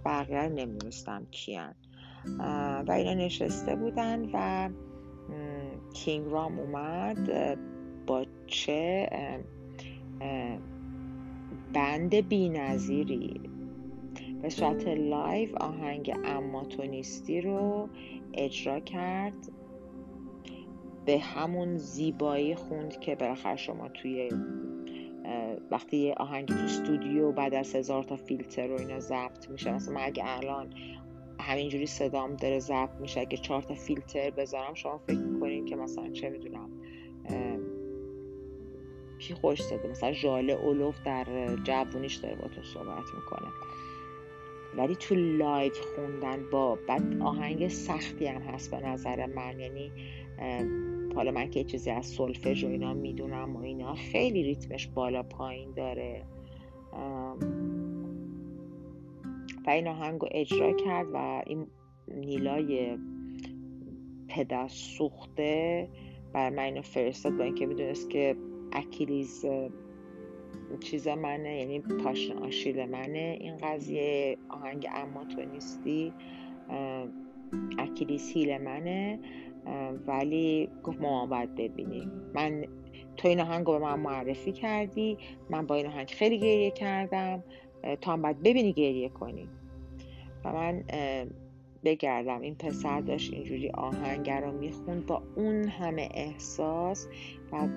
بقیه رو نمی‌دونستم کیان. و اینا نشسته بودن و King Raam اومد با چه band بی نظیری به صورت live آهنگ اما تو نیستی رو اجرا کرد. به همون زیبایی خوند که بالاخره شما توی وقتی یه آهنگ تو استودیو بعد از هزار تا فیلتر و اینا ضبط میشه. مثلا من اگه الان همینجوری صدام داره ضبط میشه اگه چهار تا فیلتر بذارم شما فکر می‌کنین که مثلا چه می‌دونم کی خوش صدا مثلا ژاله اولوف در جوونیش داره با تو صحبت می‌کنه. ولی تو live خوندن با بعد آهنگ سختی هم هست به نظر من. یعنی حالا من که چیزی از سولفژ و اینا می‌دونم و اینا خیلی ریتمش بالا پایین داره. و این آهنگ رو اجرا کرد و این نیلای پدر سوخته بر من اینو فرستاد با اینکه می‌دونست که اکیلیز چیز منه یعنی پاشن آشیل منه. این قضیه آهنگ اما تو نیستی اکیلیز هیل منه ولی گفت ما باید ببینیم من تو این آهنگ به من معرفی کردی من با این آهنگ خیلی گریه کردم تا هم باید ببینی گریه کنی. و من بگردم. این پسر داشت اینجوری آهنگ رو می‌خوند با اون همه احساس و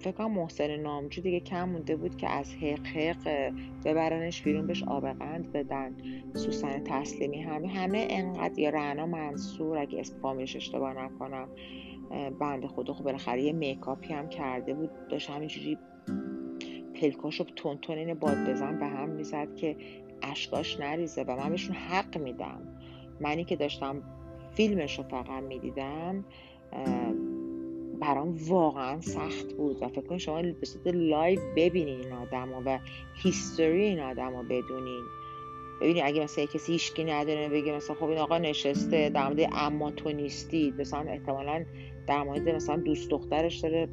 فکر کنم محسن نامجو دیگه کم مونده بود که از حق حق ببرنش بیرون بهش آبقند بدن. سوسن تسلیمی همه همه انقدر یا رعنا منصور اگه اسم فامیلش اشتباه نکنم بند خدا. خب بالاخره یه makeup ی هم کرده بود. داشت همینجوری پلکاشو تند تند عین باد بزن به هم می‌زد که اشکاش نریزه و من بهشون حق میدم. منی که داشتم فیلمش رو فقط می‌دیدم برام واقعا سخت بود و فکر کنید شما به صورت live ببینین این آدم و هیستوری این آدم رو بدونین. ببینید اگه مثلا کسی هیچکی نداره بگه مثلا خب این آقا نشسته در مورد اما تو نیستی مثلا احتمالا در مورد مثلا دوست دخترش داره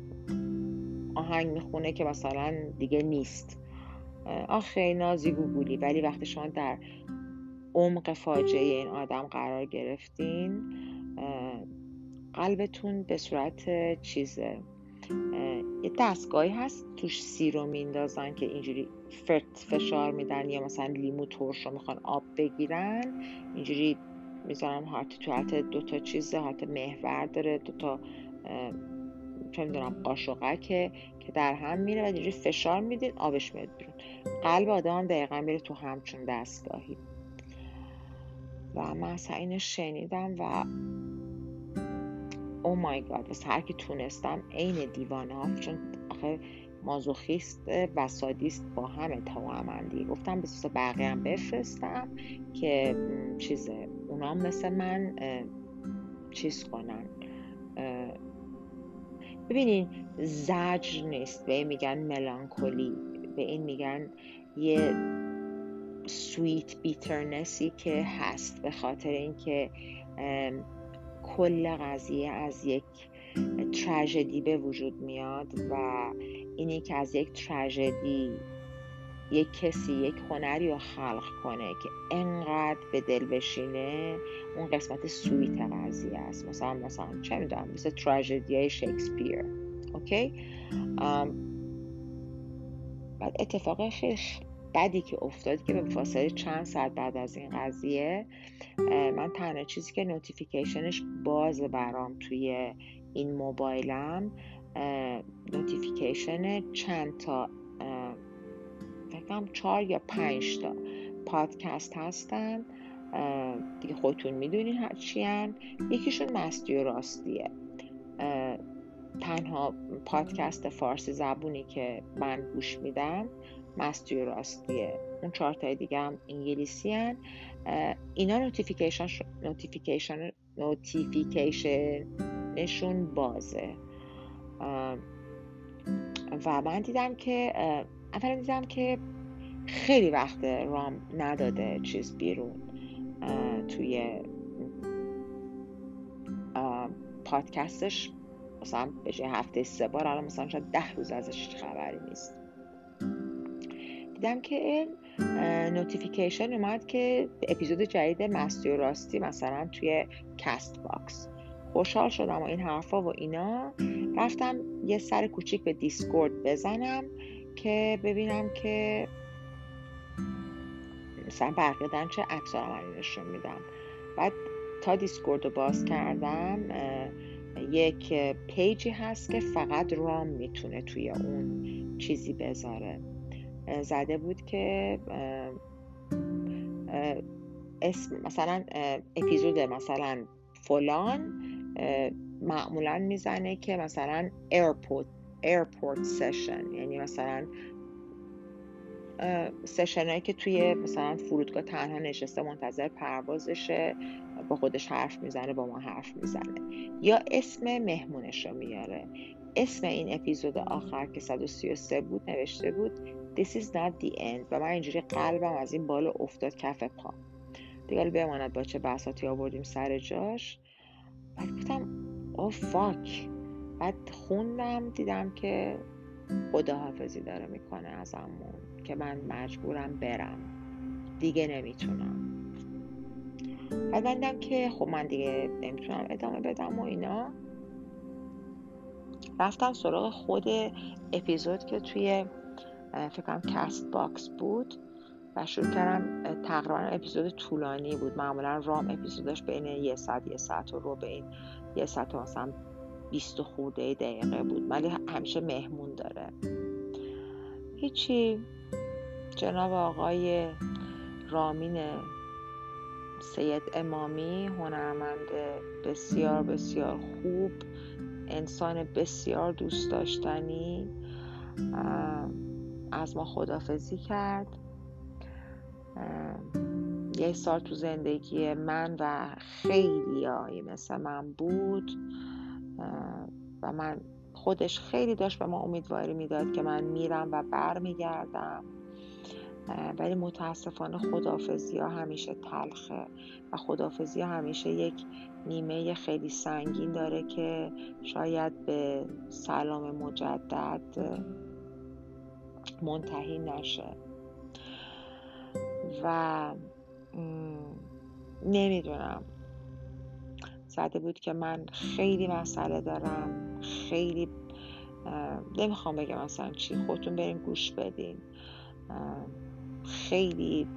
آهنگ می‌خونه که مثلا دیگه نیست. آخه نازی گوگولی ولی وقتی شما در عمق فاجعه این آدم قرار گرفتین قلبتون به صورت چیزه. یه دستگاهی هست توش سی رو میندازن که اینجوری فرت فشار میدن یا مثلا لیمو ترش رو می‌خوان آب بگیرن. اینجوری می‌ذارن هارت تو حالت دو تا چیزه حالت محور داره دو تا چه می‌دونم قاشقه که که در هم میره و اینجوری فشار میدین آبش میاد بیرون. قلب آدم دقیقا میره تو همچون دستگاهی. و من اصلا اینو شنیدم و او مای گاد واسه هر کی تونستم عین دیوانه چون آخه مازوخیست و سادیست با همه توامندی. گفتم به سوس بقیه هم بفرستم که چیزه اونا مثل من چیز کنن. ببینین زجر نیست. به این میگن ملانکولی. به این میگن یه سویت بیترنسی که هست به خاطر اینکه کل قضیه از یک تراژدی به وجود میاد و اینی که از یک تراژدی یک کسی یک هنری رو خلق کنه که انقدر به دل بشینه اون قسمت سویت قضیه است. مثلا مثلا چه می‌دونم مثل تراژدی شکسپیر اوکی بعد اتفاق خیلی بدی که افتاد که به فاصله چند ساعت بعد از این قضیه من تنها چیزی که notification ش باز برام توی این موبایلم notification چند تا فکرم چهار یا پنج تا پادکست هستن. دیگه خودتون می‌دونین چی یکیشون مستی و راستیه. تنها پادکست فارسی زبونی که من گوش میدم مستی و راستیه اون چهار تای دیگه هم انگلیسی هن. اینا notification notification notification شون بازه. و من دیدم که اولا دیدم که خیلی وقت رام نداده چیز بیرون توی پادکستش. مثلا به هفته سه بار الان مثلا شاید ده روز ازش خبری نیست. دیدم که notification اومد که اپیزود جدید مستی و راستی مثلا توی CastBox خوشحال شدم و این حرفا و اینا. رفتم یه سر کوچیک به Discord بزنم که ببینم که مثلا بقیه دارن چه عکس عملی نشون میدم. بعد تا Discord رو باز کردم یک page ی هست که فقط رام می‌تونه توی اون چیزی بذاره. زده بود که اسم مثلا اپیزود مثلا فلان معمولا می‌زنه که مثلا airport airport session یعنی مثلا session هایی که توی مثلا فرودگاه تنها نشسته منتظر پروازشه با خودش حرف می‌زنه با ما حرف می‌زنه. یا اسم مهمونش رو میاره. اسم این اپیزود آخر که 133 بود نوشته بود This is not the end. و من اینجوری قلبم از این بالا افتاد کف پا. دیگه بماند با چه بساتی آوردیم سر جاش. بعد گفتم او فاک. بعد خوندم دیدم که خداحافظی داره می‌کنه ازمون که من مجبورم برم. دیگه نمی‌تونم. بعد بندم که خب من دیگه نمی‌تونم ادامه بدم و اینا. رفتم سراغ خود اپیزود که توی فکرم CastBox بود و شروع کردم تقریبا اپیزود طولانی بود. معمولا رام اپیزودش بین یه ساعت یه ساعت و ربعه این یه ساعت و مثلا بیست خورده دقیقه بود. ولی همیشه مهمون داره. هیچی. جناب آقای رامین سید امامی هنرمند بسیار بسیار خوب انسان بسیار دوست داشتنی. از ما خدافزی کرد. یه سال تو زندگی من و خیلی هایی مثل من بود. و من خودش خیلی داشت به ما امیدواری می‌داد که من میرم و برمیگردم. ولی متاسفانه خدافزی ها همیشه تلخه و خدافزی ها همیشه یک نیمه خیلی سنگین داره که شاید به سلام مجدد منتهی نشه. و نمی‌دونم. زده بود که من خیلی مسئله دارم. خیلی نمی‌خوام بگم مثلا چی. خودتون برین گوش بدین. خیلی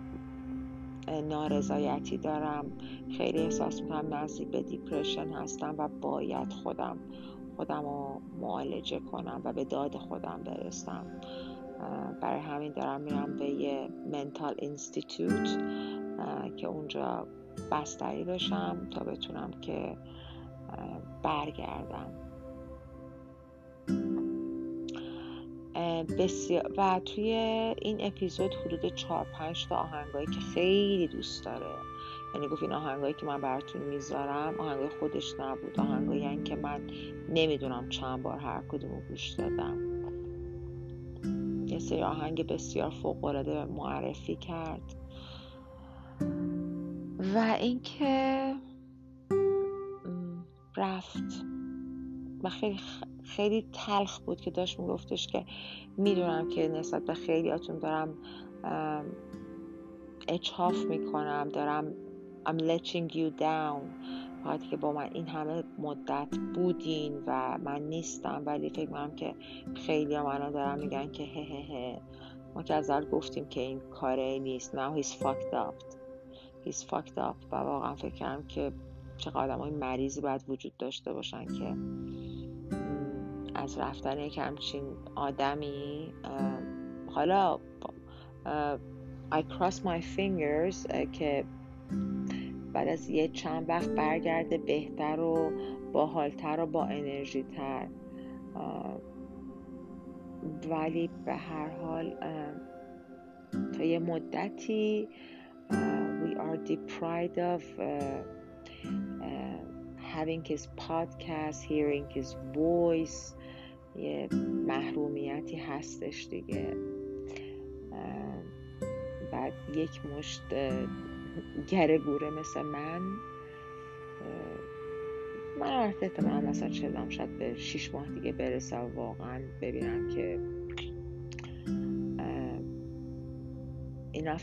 نارضایتی دارم. خیلی احساس می‌کنم نزدیک به دیپرشن هستم و باید خودم خودم رو معالجه کنم و به داد خودم برسم. برای همین دارم میرم به یه منتال اینستیتوت که اونجا بستری بشم تا بتونم که برگردم. بسیار و توی این اپیزود حدود 4 5 تا آهنگایی که خیلی دوست داره. یعنی گفت این آهنگایی که من براتون می‌ذارم آهنگای خودش نبود. آهنگایی که من نمی‌دونم چند بار هر کدوم گوش دادم. یه سری آهنگ بسیار فوق العاده معرفی کرد. و اینکه رفت. و خیلی خیلی تلخ بود که داشت میگفتش که می‌دونم که نسبت به خیلیاتون دارم اچاف می‌کنم دارم I'm letting you down. وقتی که با من این همه مدت بودین و من نیستم ولی فکر می‌کنم که خیلی هم الان دارم میگن که هه هه هه. ما که از گفتیم که این کاره نیست. now he's fucked up. He's fucked up. و واقعا فکرم که چه آدم های مریضی باید وجود داشته باشن که از رفتن یک همچین آدمی حالا I cross my fingers که بعد از یه چند وقت برگرده بهتر و باحالتر و با انرژی تر ولی به هر حال تا یه مدتی we are deprived of having his podcast hearing his voice یه محرومیتی هستش دیگه. بعد یک مشت گره گوره مثل من من البته احتمالا مثلا چلم شاید به شیش ماه دیگه برسه و واقعا ببینم که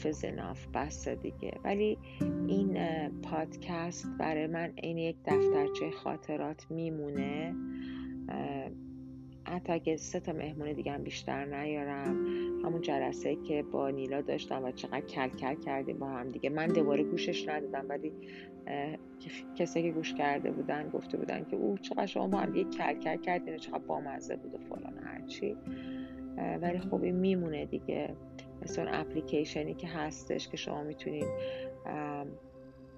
is enough بس دیگه. ولی این پادکست برای من این یک دفترچه خاطرات میمونه حتی اگه سه تا مهمون دیگه هم بیشتر نیارم همون جلسه که با نیلا داشتم و چقدر کل کل کردیم با هم دیگه. من دوباره گوشش ندادم ولی کسی که گوش کرده بودن گفته بودن که او چقدر شما با هم دیگه کل کل کردین و چقدر بامزه بود و فلان هرچی ولی خب این میمونه دیگه. مثل اون اپلیکیشنی که هستش که شما می‌تونید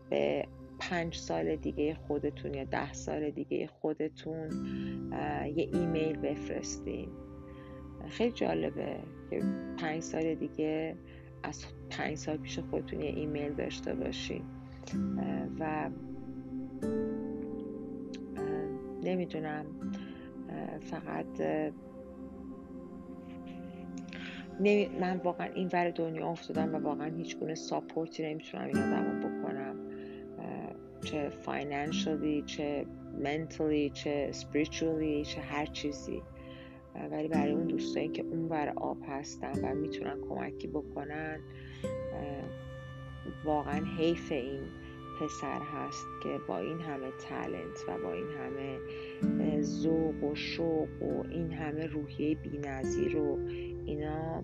به پنج سال دیگه خودتون یا ده سال دیگه خودتون یه ایمیل بفرستین. خیلی جالبه که پنج سال دیگه از پنج سال پیش خودتون یه ایمیل داشته باشین. و نمی‌دونم فقط من واقعا این ور دنیا افتادم و واقعا هیچ گونه support ی نمی‌تونم این آدم بکنم. چه financially چه mentally چه spiritually چه هر چیزی. ولی برای اون دوستایی که اون ور آب هستن و می‌تونن کمکی بکنن واقعا حیف این پسر هست که با این همه تلنت و با این همه ذوق و شوق و این همه روحیه بینظیر و اینا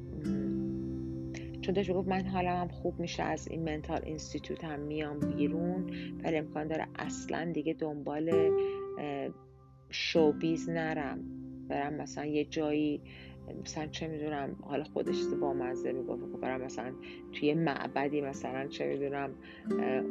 چون داشت گفت من حالا هم خوب میشه از این منتال اینستیتوت هم میام بیرون. ولی امکان داره اصلا دیگه دنبال شوبیز نرم. برم مثلا یه جایی مثلا چه می‌دونم حالا خودش با مزه می‌گفت خب برم مثلا توی معبدی مثلا چه می‌دونم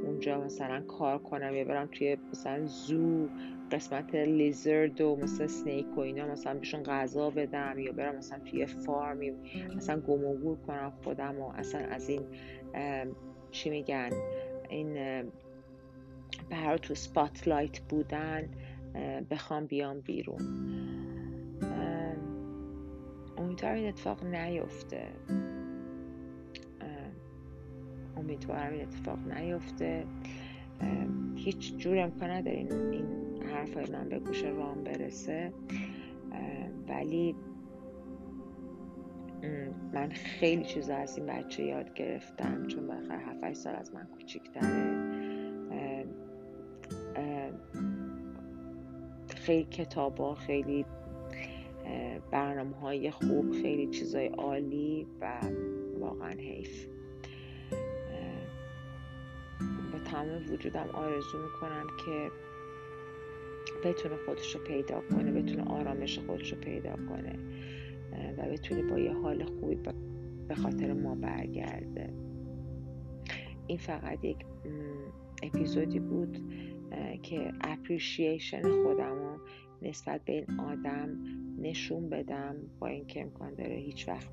اونجا مثلا کار کنم یا برم توی مثلا زو قسمت لیزرد و مثلا سنیک و اینا مثلا بهشون غذا بدم یا برم مثلا توی فارمی مثلا گم و گور کنم خودم و اصلا از این چی میگن این برای تو سپاتلایت بودن بخوام بیام بیرون. امیدوارم این اتفاق نیفته. امیدوارم این اتفاق نیفته. هیچ جور امکان نداره این, این حرفای من به گوش رام برسه. ولی من خیلی چیز از این بچه یاد گرفتم چون بالاخره 7 سال از من کوچیکتره. خیلی کتابا خیلی برنامه های خوب خیلی چیزای عالی و واقعا حیف. تمام وجودم آرزو می‌کنم که بتونه خودش رو پیدا کنه بتونه آرامش خودش رو پیدا کنه و بتونه با یه حال خوبی به خاطر ما برگرده. این فقط یک اپیزودی بود که اپریشیشن خودم رو نسبت به این آدم نشون بدم با اینکه امکان داره هیچ وقت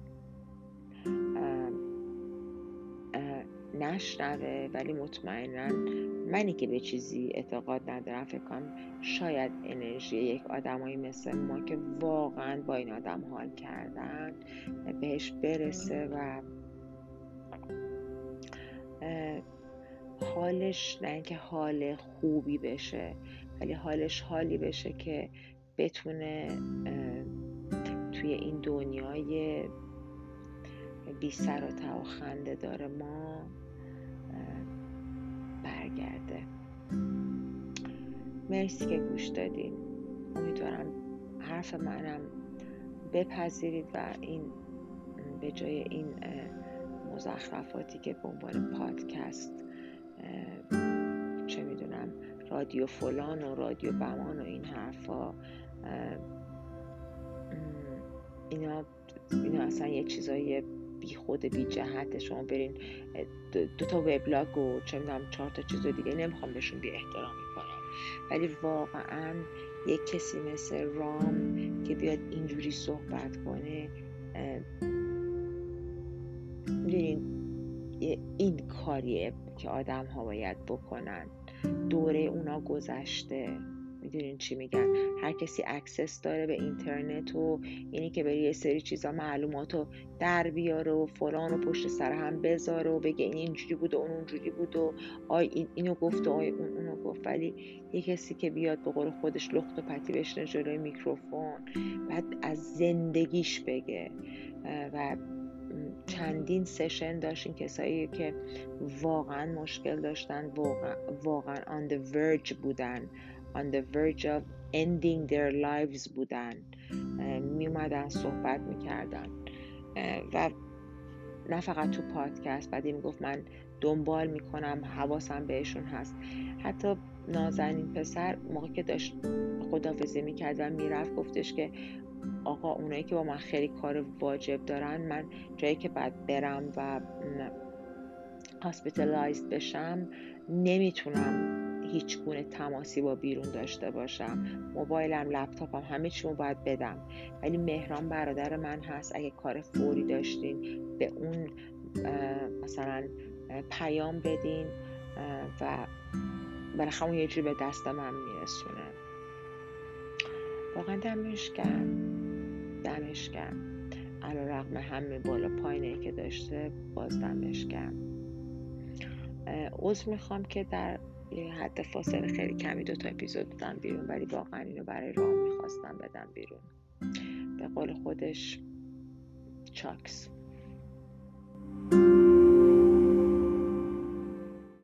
نشنوه ولی مطمئنا منی که به چیزی اعتقاد ندارم فکر کنم شاید انرژی یک آدمایی مثل ما که واقعا با این آدم حال کردن بهش برسه و حالش نه اینکه حال خوبی بشه ولی حالش حالی بشه که بتونه توی این دنیای بی سر و تا خنده داره ما برگرده. مرسی که گوش دادین. امیدوارم حرف منم بپذیرید و این به جای این مزخرفاتی که به عنوان پادکست چه می‌دونم رادیو فلان و رادیو بمان و این حرفا اینا اینا اصلا یه چیزای بی خود بی جهت شما برین دو, تا وبلاگ و چه می‌دونم چهار تا چیز دیگه نمی‌خوام بهشون بی احترامی کنم ولی واقعا یک کسی مثل رام که بیاد اینجوری صحبت کنه می‌دونین این کاریه که آدم ها باید بکنن. دوره اونا گذشته. می‌دونین چی میگن. هر کسی access داره به اینترنت و اینی که بری یه سری چیزا معلومات رو در بیاره و فلان و پشت سر هم بذاره و بگه این اینجوری بود و اون اونجوری بود و آی این اینو گفت و آی اون اونو گفت. ولی یه کسی که بیاد به قول خودش لخت و پتی بشینه جلوی میکروفون بعد از زندگیش بگه. و چندین سشن داشتین کسایی که واقعا مشکل داشتن واقعا, واقعا on the verge بودن. On the verge of ending their lives بودن. می اومدن صحبت می‌کردن. و نه فقط تو پادکست بعدی می‌گفت من دنبال می‌کنم حواسم بهشون هست. حتی نازنین پسر موقع که داشت خدافزی می‌کرد و می‌رفت گفتش که آقا اونایی که با من خیلی کار واجب دارن من جایی که بعد برم و هاسپیتالایزد بشم نمی‌تونم هیچ گونه تماسی با بیرون داشته باشم. موبایلم لپتاپم همه چیمو باید بدم. ولی مهران برادر من هست. اگه کار فوری داشتین به اون مثلا پیام بدین و بالاخره یه جوری به دست من میرسونه واقعا دمش گرم. دمش گرم. علا رقم همه بالا پایینه که داشته باز دمش گرم. عضو می‌خوام که در حتی فاصله خیلی کمی دو تا اپیزود دادم بیرون ولی واقعا اینو برای رام می‌خواستم بدم بیرون. به قول خودش چاکس.